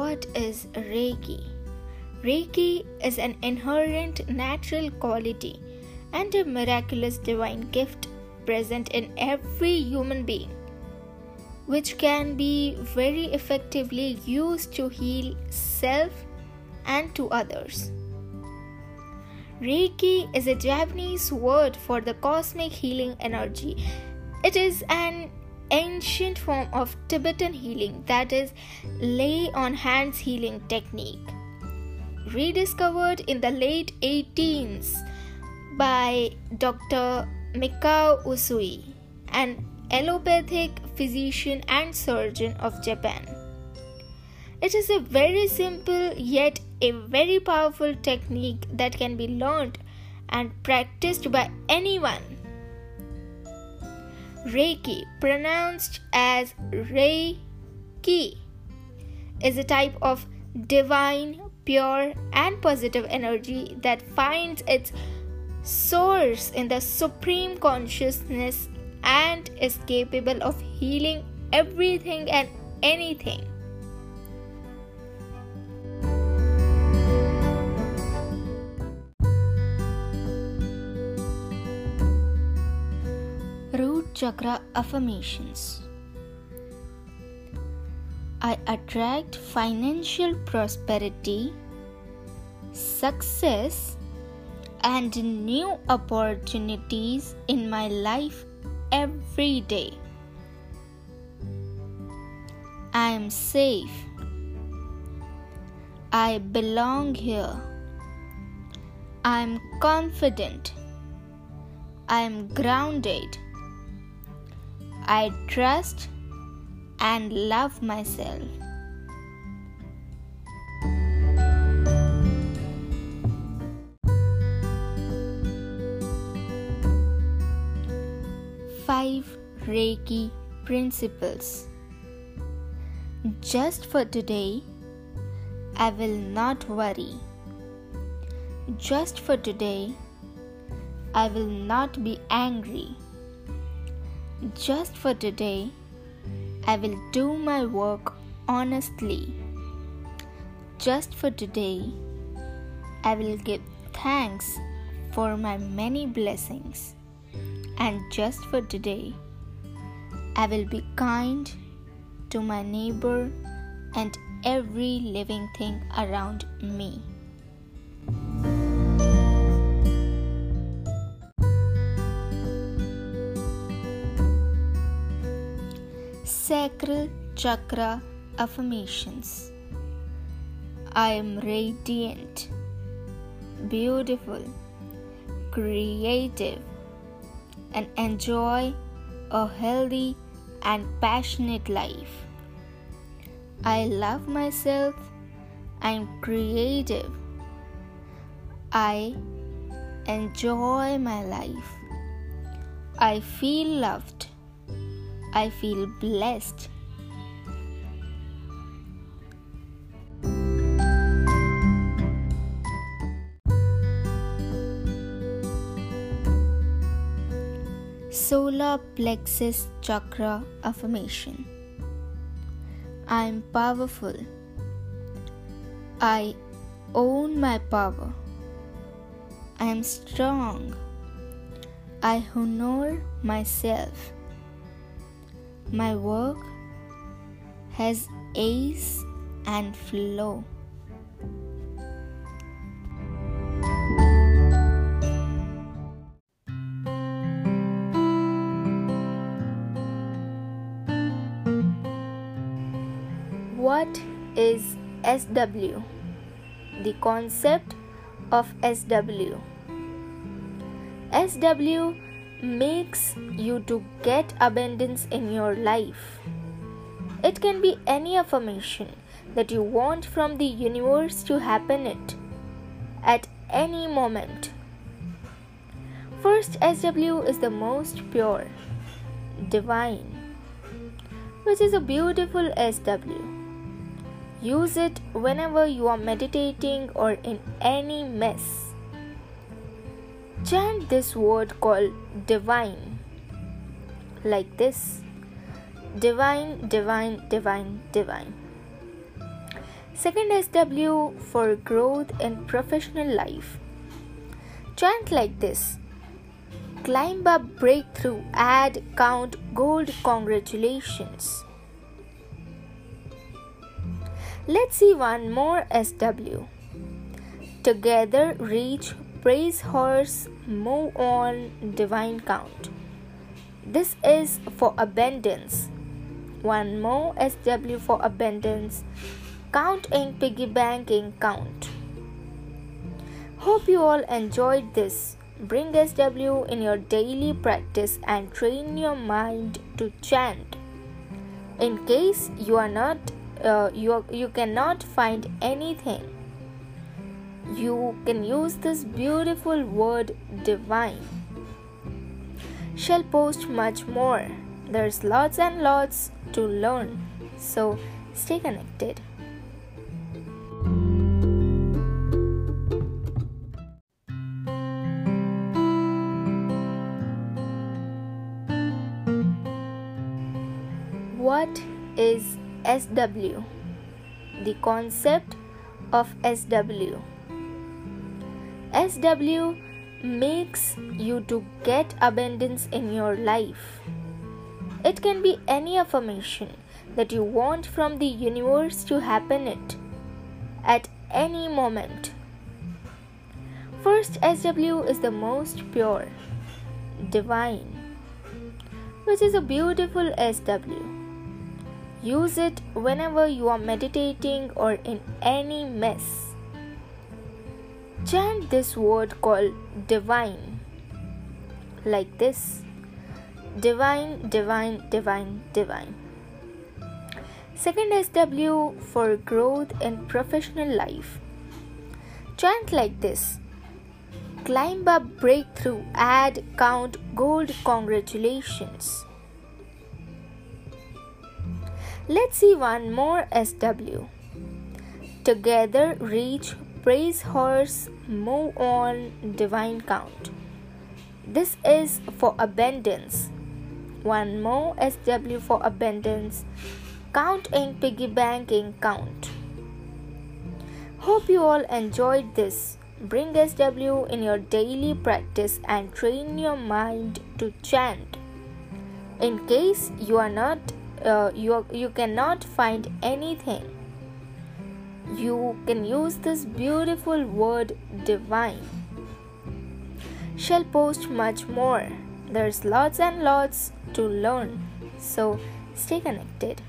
What is Reiki? Reiki is an inherent natural quality and a miraculous divine gift present in every human being, which can be very effectively used to heal self and to others. Reiki is a Japanese word for the cosmic healing energy. It is an ancient form of Tibetan healing that is lay on hands healing technique rediscovered in the late 18s by Dr. Mikao Usui, an allopathic physician and surgeon of Japan. It is a very simple yet a very powerful technique that can be learned and practiced by anyone. Reiki, pronounced as Reiki, is a type of divine pure and positive energy that finds its source in the supreme consciousness and is capable of healing everything and anything. Chakra Affirmations I attract financial prosperity, success, and new opportunities in my life every day. I am safe. I belong here. I am confident. I am grounded. I trust and love myself. Five Reiki principles. Just for today, I will not worry. Just for today, I will not be angry. Just for today, I will do my work honestly. Just for today, I will give thanks for my many blessings. And just for today, I will be kind to my neighbor and every living thing around me. Sacral Chakra Affirmations I am radiant, beautiful, creative, and enjoy a healthy and passionate life. I love myself, I am creative, I enjoy my life, I feel loved. I feel blessed. Solar Plexus Chakra Affirmation I am powerful. I own my power. I am strong. I honor myself. My work has ace and flow. What is SW? The concept of SW. SW makes you to get abundance in your life. It can be any affirmation that you want from the universe to happen it at any moment. First SW is the most pure, divine, which is a beautiful SW. Use it whenever you are meditating or in any mess chant this word called divine like this divine, divine, divine, divine. Second SW for growth in professional life. Chant like this Climb up, breakthrough, add, count, gold, congratulations. Let's see one more SW. Together, reach, praise horse, move on, divine count. This is for abundance. One more SW for abundance. Count in piggy banking, count. Hope you all enjoyed this. Bring SW in your daily practice and train your mind to chant. In case you are not, uh, you, you cannot find anything, you can use this beautiful word divine. Shall post much more. There's lots and lots to learn. So stay connected. What is SW? The concept of SW. SW makes you to get abundance in your life. It can be any affirmation that you want from the universe to happen it at any moment. First SW is the most pure, divine, which is a beautiful SW. Use it whenever you are meditating or in any mess. Chant this word called divine like this divine, divine, divine, divine. Second SW for growth in professional life. Chant like this Climb up, breakthrough, add, count, gold, congratulations. Let's see one more SW. Together reach praise horse, move on, divine count. This is for abundance. One more SW for abundance. Counting, piggy banking, count. Hope you all enjoyed this. Bring SW in your daily practice and train your mind to chant. In case you are not, uh, you, you cannot find anything you can use this beautiful word divine. Shall post much more. There's lots and lots to learn. So stay connected.